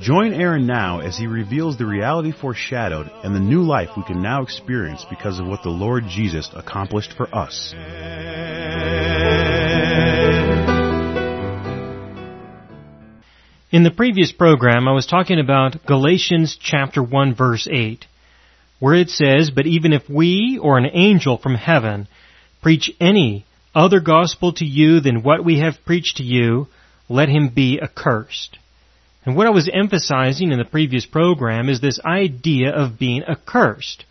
Join Aaron now as he reveals the reality foreshadowed and the new life we can now experience because of what the Lord Jesus accomplished for us. In the previous program, I was talking about Galatians chapter 1 verse 8, where it says, But even if we or an angel from heaven preach any other gospel to you than what we have preached to you, let him be accursed. And what I was emphasizing in the previous program is this idea of being accursed.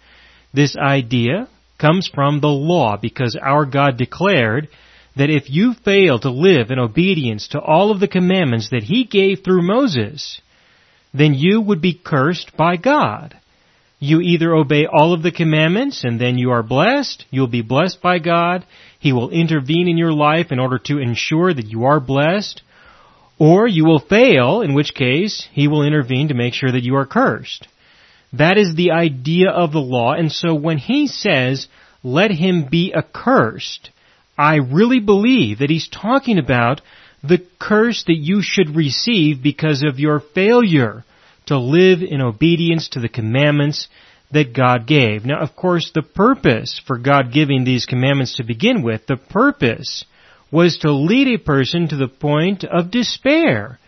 This idea comes from the law because our God declared that if you fail to live in obedience to all of the commandments that He gave through Moses, then you would be cursed by God. You either obey all of the commandments and then you are blessed, you'll be blessed by God, He will intervene in your life in order to ensure that you are blessed, or you will fail, in which case He will intervene to make sure that you are cursed. That is the idea of the law, and so when He says, let him be accursed, I really believe that he's talking about the curse that you should receive because of your failure to live in obedience to the commandments that God gave. Now, of course, the purpose for God giving these commandments to begin with, the purpose was to lead a person to the point of despair.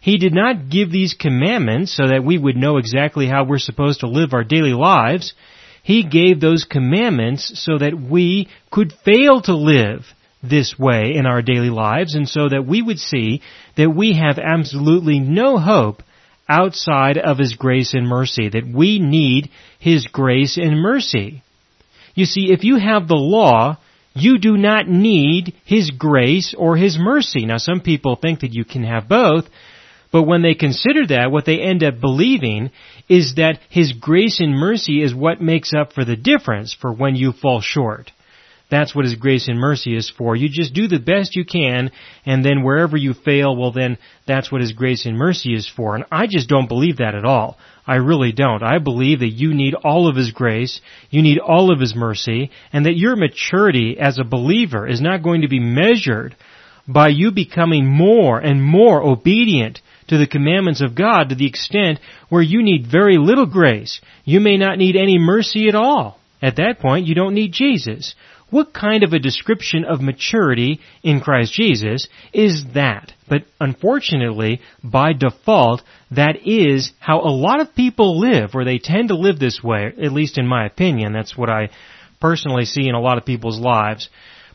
He did not give these commandments so that we would know exactly how we're supposed to live our daily lives. He gave those commandments so that we could fail to live this way in our daily lives and so that we would see that we have absolutely no hope outside of His grace and mercy, that we need His grace and mercy. You see, if you have the law, you do not need His grace or His mercy. Now some people think that you can have both, but when they consider that, what they end up believing is that His grace and mercy is what makes up for the difference for when you fall short. That's what His grace and mercy is for. You just do the best you can, and then wherever you fail, well then, that's what His grace and mercy is for. And I just don't believe that at all. I really don't. I believe that you need all of His grace, you need all of His mercy, and that your maturity as a believer is not going to be measured by you becoming more and more obedient to the commandments of God to the extent where you need very little grace. You may not need any mercy at all. At that point, you don't need Jesus. What kind of a description of maturity in Christ Jesus is that? But unfortunately, by default, that is how a lot of people live, or they tend to live this way, at least in my opinion. That's what I personally see in a lot of people's lives.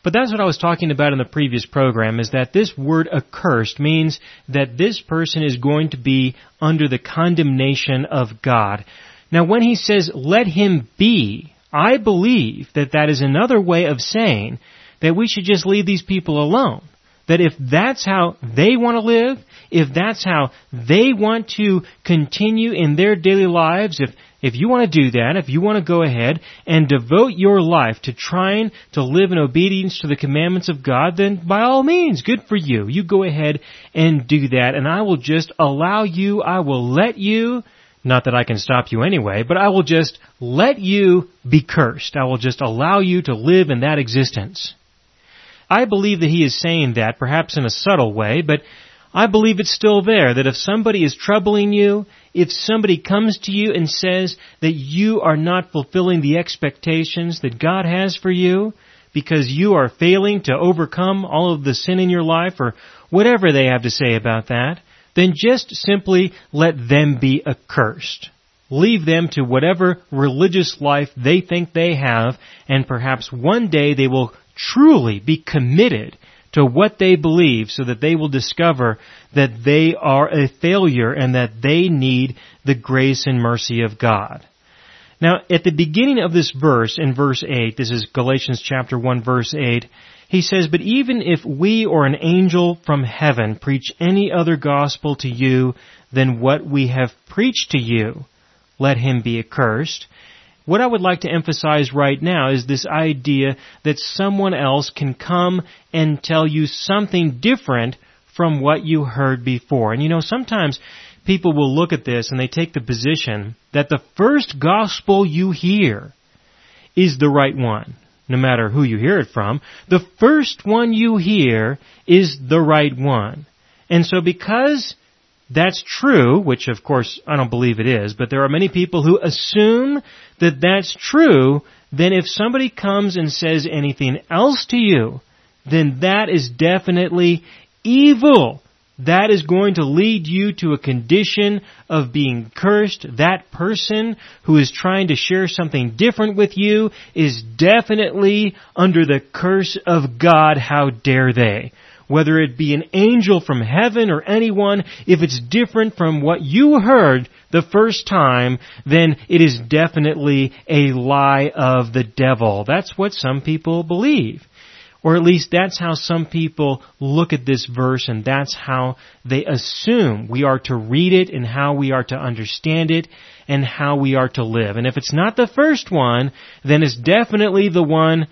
But that's what I was talking about in the previous program, is that this word accursed means that this person is going to be under the condemnation of God. Now when he says, let him be, I believe that that is another way of saying that we should just leave these people alone. That if that's how they want to live, if that's how they want to continue in their daily lives, if, if you want to do that, if you want to go ahead and devote your life to trying to live in obedience to the commandments of God, then by all means, good for you. You go ahead and do that, and I will just allow you, I will let you, not that I can stop you anyway, but I will just let you be cursed. I will just allow you to live in that existence. I believe that he is saying that, perhaps in a subtle way, but I believe it's still there, that if somebody is troubling you, if somebody comes to you and says that you are not fulfilling the expectations that God has for you, because you are failing to overcome all of the sin in your life, or whatever they have to say about that, then just simply let them be accursed. Leave them to whatever religious life they think they have, and perhaps one day they will truly be committed to what they believe so that they will discover that they are a failure and that they need the grace and mercy of God. Now, at the beginning of this verse, in verse 8, this is Galatians chapter 1 verse 8, he says, But even if we or an angel from heaven preach any other gospel to you than what we have preached to you, let him be accursed. what I would like to emphasize right now is this idea that someone else can come and tell you something different from what you heard before. And you know, sometimes people will look at this and they take the position that the first gospel you hear is the right one. No matter who you hear it from, the first one you hear is the right one. And so because that's true, which of course I don't believe it is, but there are many people who assume that that's true, then if somebody comes and says anything else to you, then that is definitely evil. That is going to lead you to a condition of being cursed. That person who is trying to share something different with you is definitely under the curse of God. How dare they? whether it be an angel from heaven or anyone, if it's different from what you heard the first time, then it is definitely a lie of the devil. That's what some people believe. Or at least that's how some people look at this verse and that's how they assume we are to read it and how we are to understand it and how we are to live. And if it's not the first one, then it's definitely the one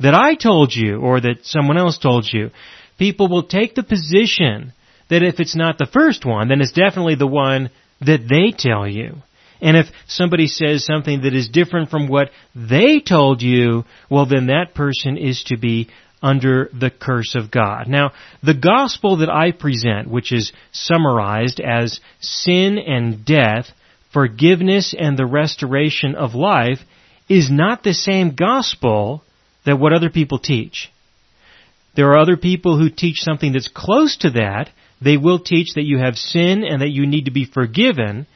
that I told you or that someone else told you people will take the position that if it's not the first one, then it's definitely the one that they tell you. And if somebody says something that is different from what they told you, well then that person is to be under the curse of God. Now, the gospel that I present, which is summarized as sin and death, forgiveness and the restoration of life, is not the same gospel that what other people teach. There are other people who teach something that's close to that. They will teach that you have sin and that you need to be forgiven.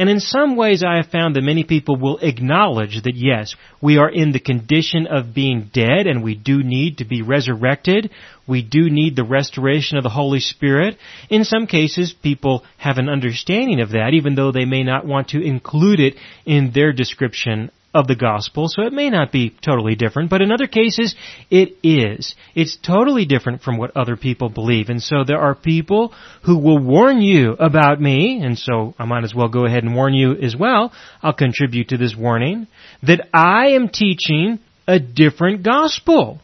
And in some ways I have found that many people will acknowledge that yes, we are in the condition of being dead and we do need to be resurrected. We do need the restoration of the Holy Spirit. In some cases, people have an understanding of that, even though they may not want to include it in their description of the gospel, so it may not be totally different, but in other cases, it is. It's totally different from what other people believe. And so there are people who will warn you about me, and so I might as well go ahead and warn you as well. I'll contribute to this warning, that I am teaching a different gospel.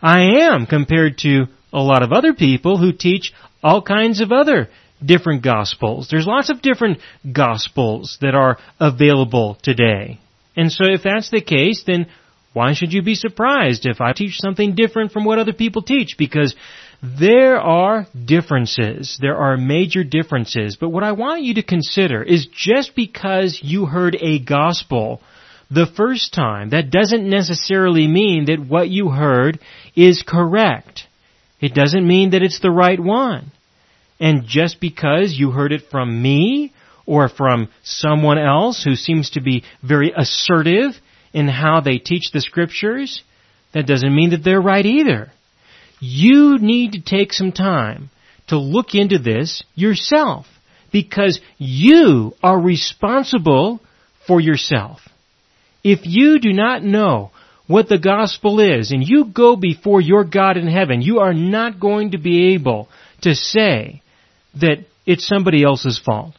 I am compared to a lot of other people who teach all kinds of other different gospels. There's lots of different gospels that are available today. And so if that's the case, then why should you be surprised if I teach something different from what other people teach? Because there are differences. There are major differences. But what I want you to consider is just because you heard a gospel the first time, that doesn't necessarily mean that what you heard is correct. It doesn't mean that it's the right one. And just because you heard it from me or from someone else who seems to be very assertive in how they teach the scriptures, that doesn't mean that they're right either. You need to take some time to look into this yourself because you are responsible for yourself. If you do not know what the gospel is and you go before your God in heaven, you are not going to be able to say that it's somebody else's fault.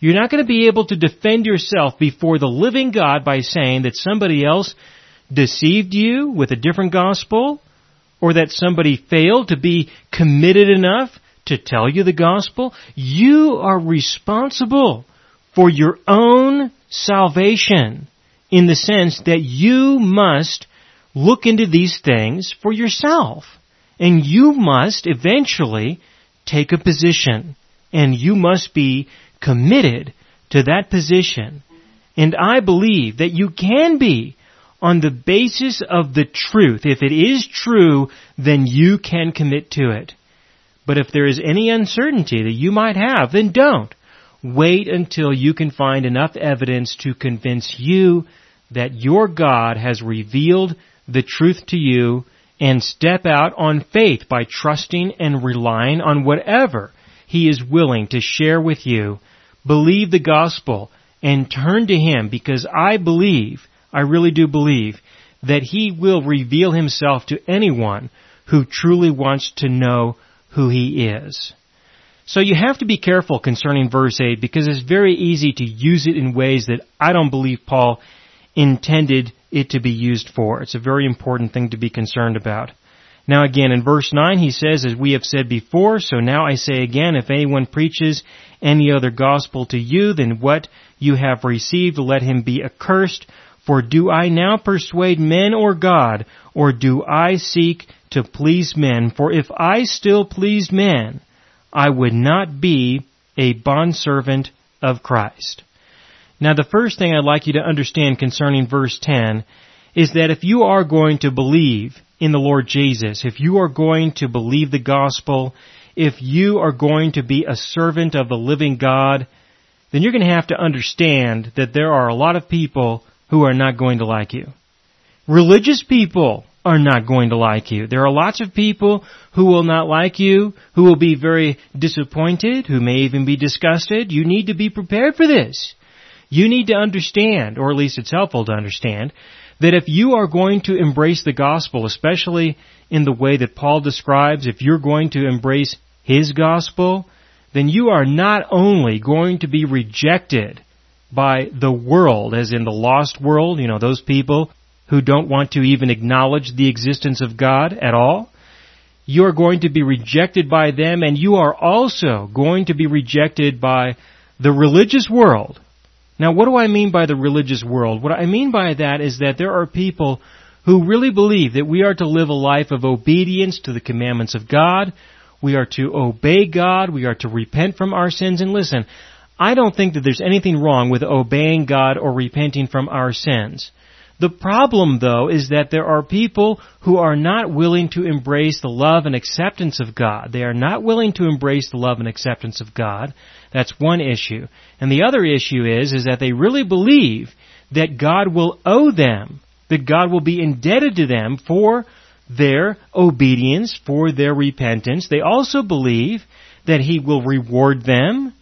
You're not going to be able to defend yourself before the living God by saying that somebody else deceived you with a different gospel or that somebody failed to be committed enough to tell you the gospel. You are responsible for your own salvation in the sense that you must look into these things for yourself. And you must eventually take a position. And you must be committed to that position. And I believe that you can be on the basis of the truth. If it is true, then you can commit to it. But if there is any uncertainty that you might have, then don't. Wait until you can find enough evidence to convince you that your God has revealed the truth to you and step out on faith by trusting and relying on whatever He is willing to share with you believe the gospel and turn to Him because I believe, I really do believe, that He will reveal Himself to anyone who truly wants to know who He is. So you have to be careful concerning verse 8 because it's very easy to use it in ways that I don't believe Paul intended it to be used for. It's a very important thing to be concerned about. Now again, in verse 9 he says, as we have said before, so now I say again, if anyone preaches any other gospel to you than what you have received, let him be accursed. For do I now persuade men or God, or do I seek to please men? For if I still pleased men, I would not be a bondservant of Christ. Now the first thing I'd like you to understand concerning verse 10 is that if you are going to believe in the Lord Jesus, if you are going to believe the gospel, if you are going to be a servant of the living God, then you're going to have to understand that there are a lot of people who are not going to like you. Religious people are not going to like you. There are lots of people who will not like you, who will be very disappointed, who may even be disgusted. You need to be prepared for this. You need to understand, or at least it's helpful to understand, that if you are going to embrace the gospel, especially in the way that Paul describes, if you're going to embrace his gospel, then you are not only going to be rejected by the world, as in the lost world, you know, those people who don't want to even acknowledge the existence of God at all, you are going to be rejected by them and you are also going to be rejected by the religious world now, what do I mean by the religious world? What I mean by that is that there are people who really believe that we are to live a life of obedience to the commandments of God. We are to obey God. We are to repent from our sins. And listen, I don't think that there's anything wrong with obeying God or repenting from our sins. The problem, though, is that there are people who are not willing to embrace the love and acceptance of God. They are not willing to embrace the love and acceptance of God. That's one issue. And the other issue is, is that they really believe that God will owe them, that God will be indebted to them for their obedience, for their repentance. They also believe that He will reward them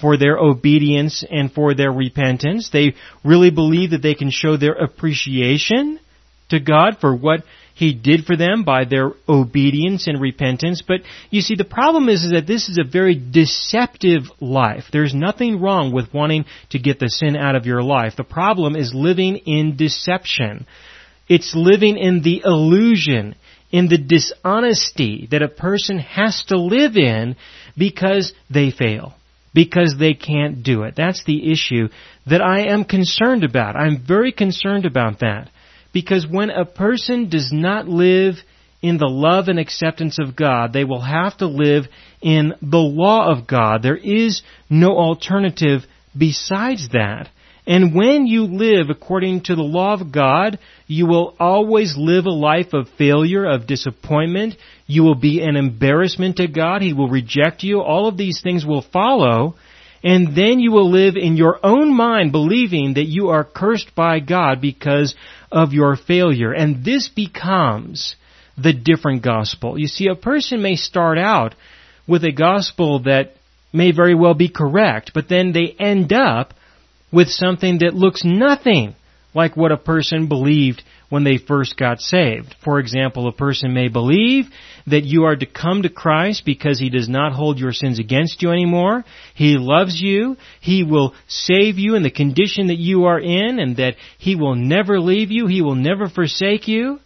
for their obedience and for their repentance. They really believe that they can show their appreciation to God for what He did for them by their obedience and repentance. But you see, the problem is, is that this is a very deceptive life. There's nothing wrong with wanting to get the sin out of your life. The problem is living in deception. It's living in the illusion, in the dishonesty that a person has to live in because they fail because they can't do it. That's the issue that I am concerned about. I'm very concerned about that. Because when a person does not live in the love and acceptance of God, they will have to live in the law of God. There is no alternative besides that. And when you live according to the law of God, you will always live a life of failure, of disappointment. You will be an embarrassment to God. He will reject you. All of these things will follow. And then you will live in your own mind believing that you are cursed by God because of your failure. And this becomes the different gospel. You see, a person may start out with a gospel that may very well be correct, but then they end up with something that looks nothing like what a person believed when they first got saved. For example, a person may believe that you are to come to Christ because He does not hold your sins against you anymore. He loves you. He will save you in the condition that you are in and that He will never leave you. He will never forsake you.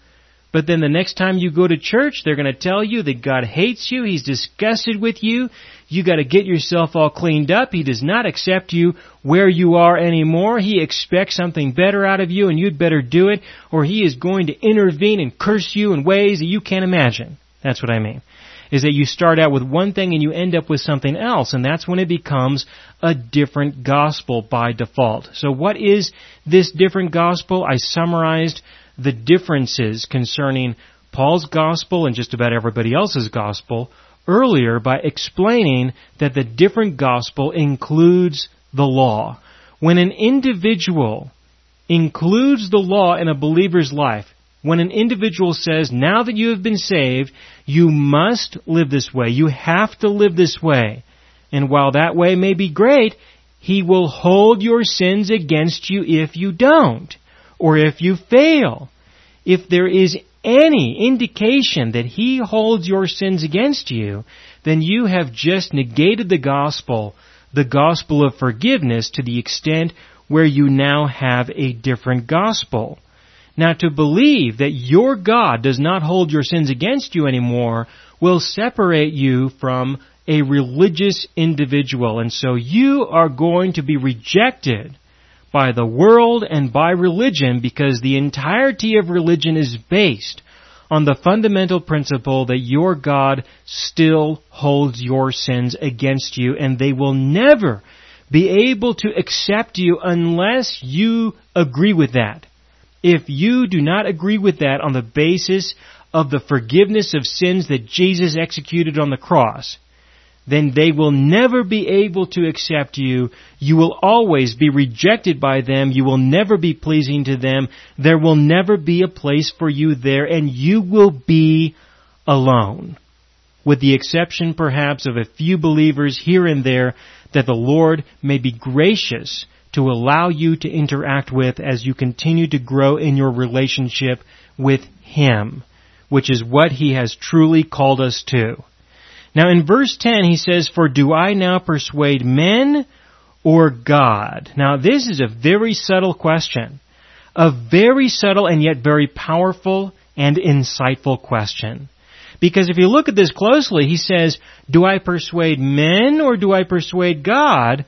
But then the next time you go to church, they're going to tell you that God hates you, He's disgusted with you, you got to get yourself all cleaned up. He does not accept you where you are anymore. He expects something better out of you and you'd better do it or He is going to intervene and curse you in ways that you can't imagine. That's what I mean. Is that you start out with one thing and you end up with something else and that's when it becomes a different gospel by default. So what is this different gospel? I summarized the differences concerning Paul's gospel and just about everybody else's gospel earlier by explaining that the different gospel includes the law. When an individual includes the law in a believer's life, when an individual says, now that you have been saved, you must live this way, you have to live this way, and while that way may be great, he will hold your sins against you if you don't or if you fail. If there is any indication that He holds your sins against you, then you have just negated the gospel, the gospel of forgiveness to the extent where you now have a different gospel. Now to believe that your God does not hold your sins against you anymore will separate you from a religious individual. And so you are going to be rejected by the world and by religion because the entirety of religion is based on the fundamental principle that your God still holds your sins against you and they will never be able to accept you unless you agree with that. If you do not agree with that on the basis of the forgiveness of sins that Jesus executed on the cross, then they will never be able to accept you. You will always be rejected by them. You will never be pleasing to them. There will never be a place for you there and you will be alone. With the exception perhaps of a few believers here and there that the Lord may be gracious to allow you to interact with as you continue to grow in your relationship with Him, which is what He has truly called us to. Now in verse 10 he says, For do I now persuade men or God? Now this is a very subtle question. A very subtle and yet very powerful and insightful question. Because if you look at this closely, he says, Do I persuade men or do I persuade God?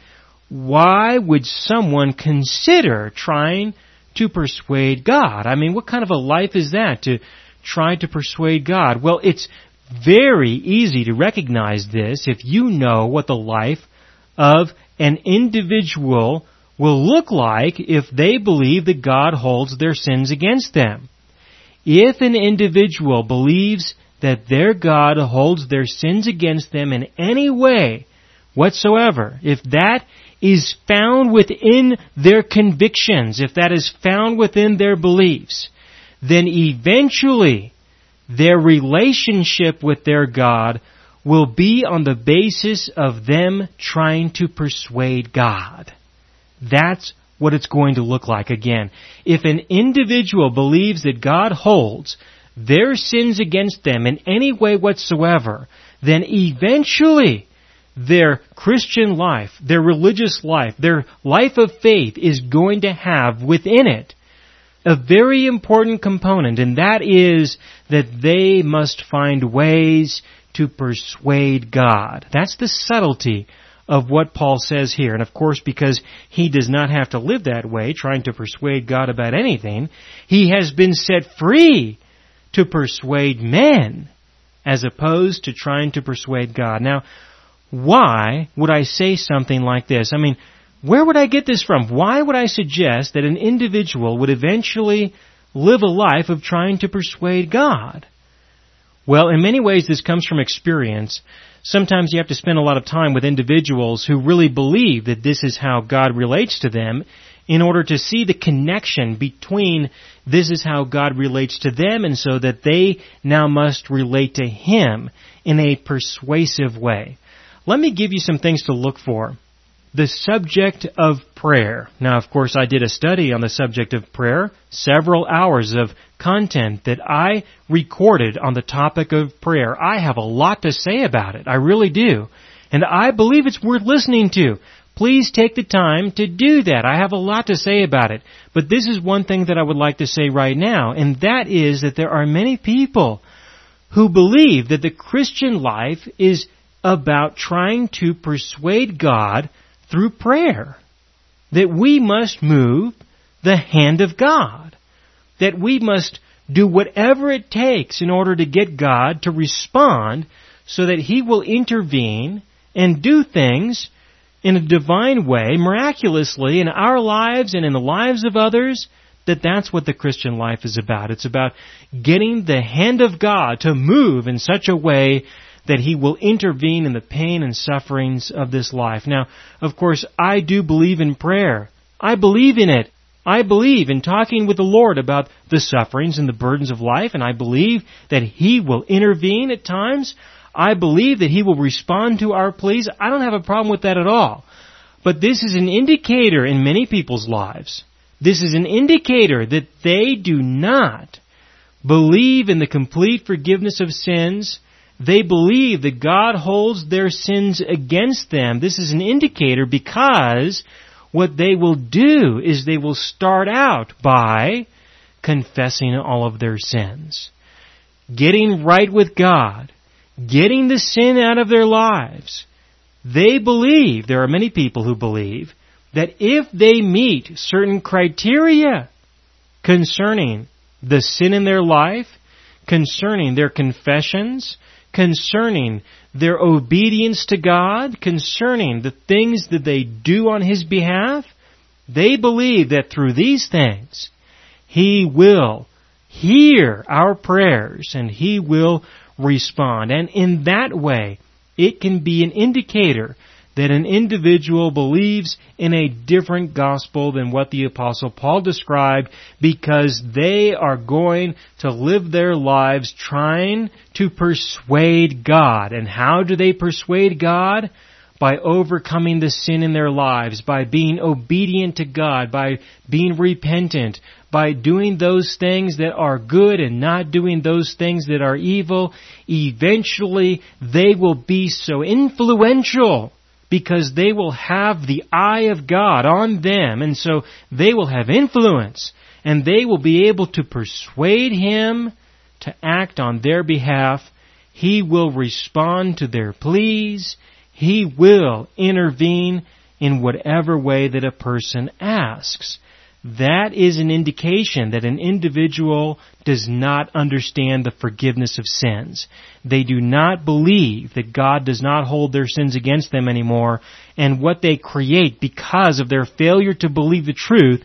Why would someone consider trying to persuade God? I mean, what kind of a life is that to try to persuade God? Well, it's very easy to recognize this if you know what the life of an individual will look like if they believe that God holds their sins against them. If an individual believes that their God holds their sins against them in any way whatsoever, if that is found within their convictions, if that is found within their beliefs, then eventually their relationship with their God will be on the basis of them trying to persuade God. That's what it's going to look like again. If an individual believes that God holds their sins against them in any way whatsoever, then eventually their Christian life, their religious life, their life of faith is going to have within it a very important component, and that is that they must find ways to persuade God. That's the subtlety of what Paul says here. And of course, because he does not have to live that way, trying to persuade God about anything, he has been set free to persuade men as opposed to trying to persuade God. Now, why would I say something like this? I mean, where would I get this from? Why would I suggest that an individual would eventually live a life of trying to persuade God? Well, in many ways this comes from experience. Sometimes you have to spend a lot of time with individuals who really believe that this is how God relates to them in order to see the connection between this is how God relates to them and so that they now must relate to Him in a persuasive way. Let me give you some things to look for the subject of prayer. Now, of course, I did a study on the subject of prayer, several hours of content that I recorded on the topic of prayer. I have a lot to say about it. I really do. And I believe it's worth listening to. Please take the time to do that. I have a lot to say about it. But this is one thing that I would like to say right now, and that is that there are many people who believe that the Christian life is about trying to persuade God through prayer. That we must move the hand of God. That we must do whatever it takes in order to get God to respond so that He will intervene and do things in a divine way, miraculously, in our lives and in the lives of others, that that's what the Christian life is about. It's about getting the hand of God to move in such a way that He will intervene in the pain and sufferings of this life. Now, of course, I do believe in prayer. I believe in it. I believe in talking with the Lord about the sufferings and the burdens of life, and I believe that He will intervene at times. I believe that He will respond to our pleas. I don't have a problem with that at all. But this is an indicator in many people's lives. This is an indicator that they do not believe in the complete forgiveness of sins they believe that God holds their sins against them. This is an indicator because what they will do is they will start out by confessing all of their sins, getting right with God, getting the sin out of their lives. They believe, there are many people who believe, that if they meet certain criteria concerning the sin in their life, concerning their confessions, concerning their obedience to God, concerning the things that they do on His behalf, they believe that through these things, He will hear our prayers and He will respond. And in that way, it can be an indicator that an individual believes in a different gospel than what the apostle Paul described because they are going to live their lives trying to persuade God. And how do they persuade God? By overcoming the sin in their lives, by being obedient to God, by being repentant, by doing those things that are good and not doing those things that are evil, eventually they will be so influential because they will have the eye of God on them, and so they will have influence, and they will be able to persuade Him to act on their behalf. He will respond to their pleas. He will intervene in whatever way that a person asks that is an indication that an individual does not understand the forgiveness of sins. They do not believe that God does not hold their sins against them anymore, and what they create because of their failure to believe the truth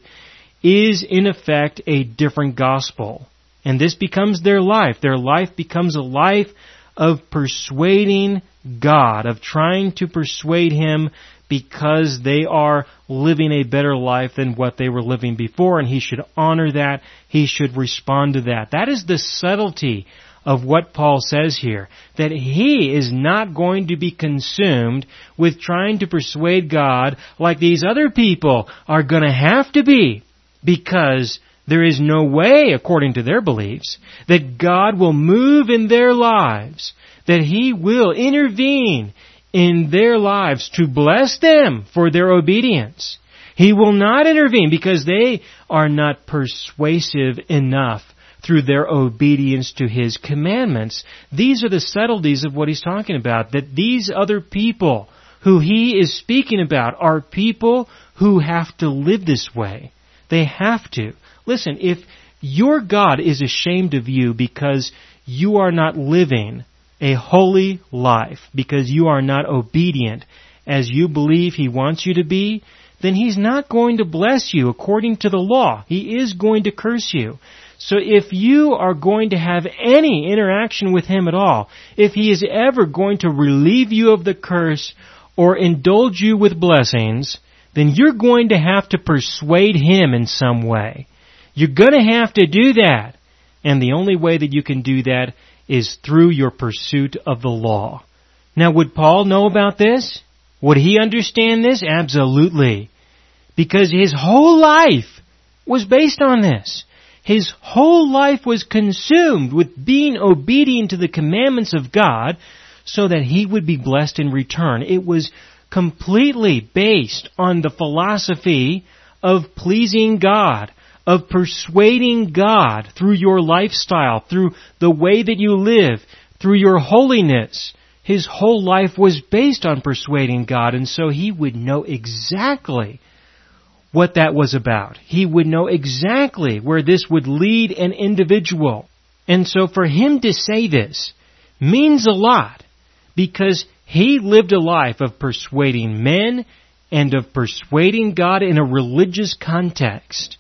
is in effect a different gospel. And this becomes their life. Their life becomes a life of persuading God, of trying to persuade Him because they are living a better life than what they were living before, and he should honor that. He should respond to that. That is the subtlety of what Paul says here. That he is not going to be consumed with trying to persuade God like these other people are going to have to be because there is no way, according to their beliefs, that God will move in their lives, that He will intervene in their lives to bless them for their obedience. He will not intervene because they are not persuasive enough through their obedience to His commandments. These are the subtleties of what He's talking about, that these other people who He is speaking about are people who have to live this way. They have to. Listen, if your God is ashamed of you because you are not living a holy life because you are not obedient as you believe He wants you to be, then He's not going to bless you according to the law. He is going to curse you. So if you are going to have any interaction with Him at all, if He is ever going to relieve you of the curse or indulge you with blessings, then you're going to have to persuade Him in some way. You're going to have to do that. And the only way that you can do that is through your pursuit of the law. Now would Paul know about this? Would he understand this? Absolutely. Because his whole life was based on this. His whole life was consumed with being obedient to the commandments of God so that he would be blessed in return. It was completely based on the philosophy of pleasing God, of persuading God through your lifestyle, through the way that you live, through your holiness. His whole life was based on persuading God, and so he would know exactly what that was about. He would know exactly where this would lead an individual. And so for him to say this means a lot because he lived a life of persuading men and of persuading God in a religious context.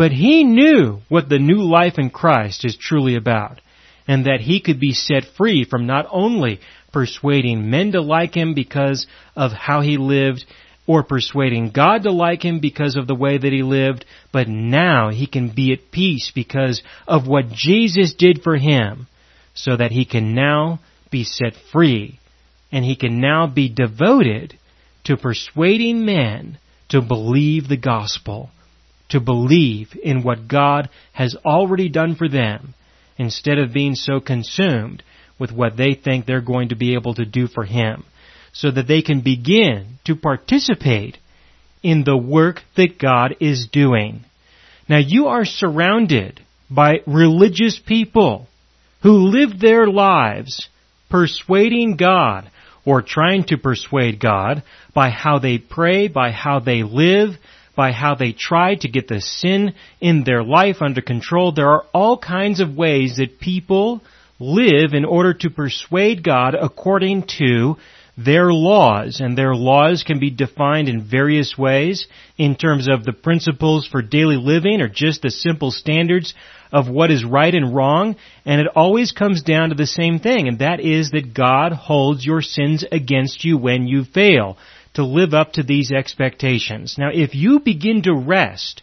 But he knew what the new life in Christ is truly about, and that he could be set free from not only persuading men to like him because of how he lived, or persuading God to like him because of the way that he lived, but now he can be at peace because of what Jesus did for him, so that he can now be set free, and he can now be devoted to persuading men to believe the gospel to believe in what God has already done for them instead of being so consumed with what they think they're going to be able to do for Him so that they can begin to participate in the work that God is doing. Now you are surrounded by religious people who live their lives persuading God or trying to persuade God by how they pray, by how they live, by how they try to get the sin in their life under control. There are all kinds of ways that people live in order to persuade God according to their laws, and their laws can be defined in various ways in terms of the principles for daily living or just the simple standards of what is right and wrong, and it always comes down to the same thing, and that is that God holds your sins against you when you fail to live up to these expectations. Now, if you begin to rest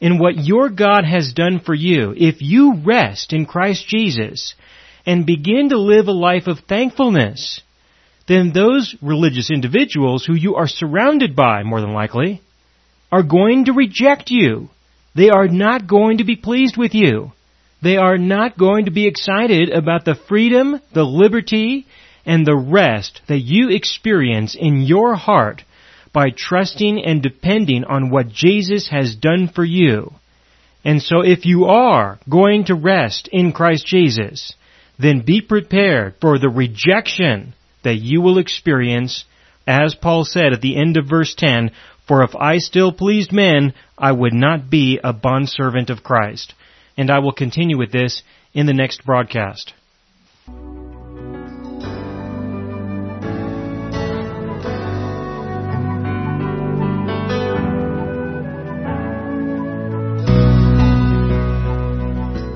in what your God has done for you, if you rest in Christ Jesus and begin to live a life of thankfulness, then those religious individuals who you are surrounded by, more than likely, are going to reject you. They are not going to be pleased with you. They are not going to be excited about the freedom, the liberty, and the rest that you experience in your heart by trusting and depending on what Jesus has done for you. And so if you are going to rest in Christ Jesus, then be prepared for the rejection that you will experience, as Paul said at the end of verse 10, for if I still pleased men, I would not be a bondservant of Christ. And I will continue with this in the next broadcast.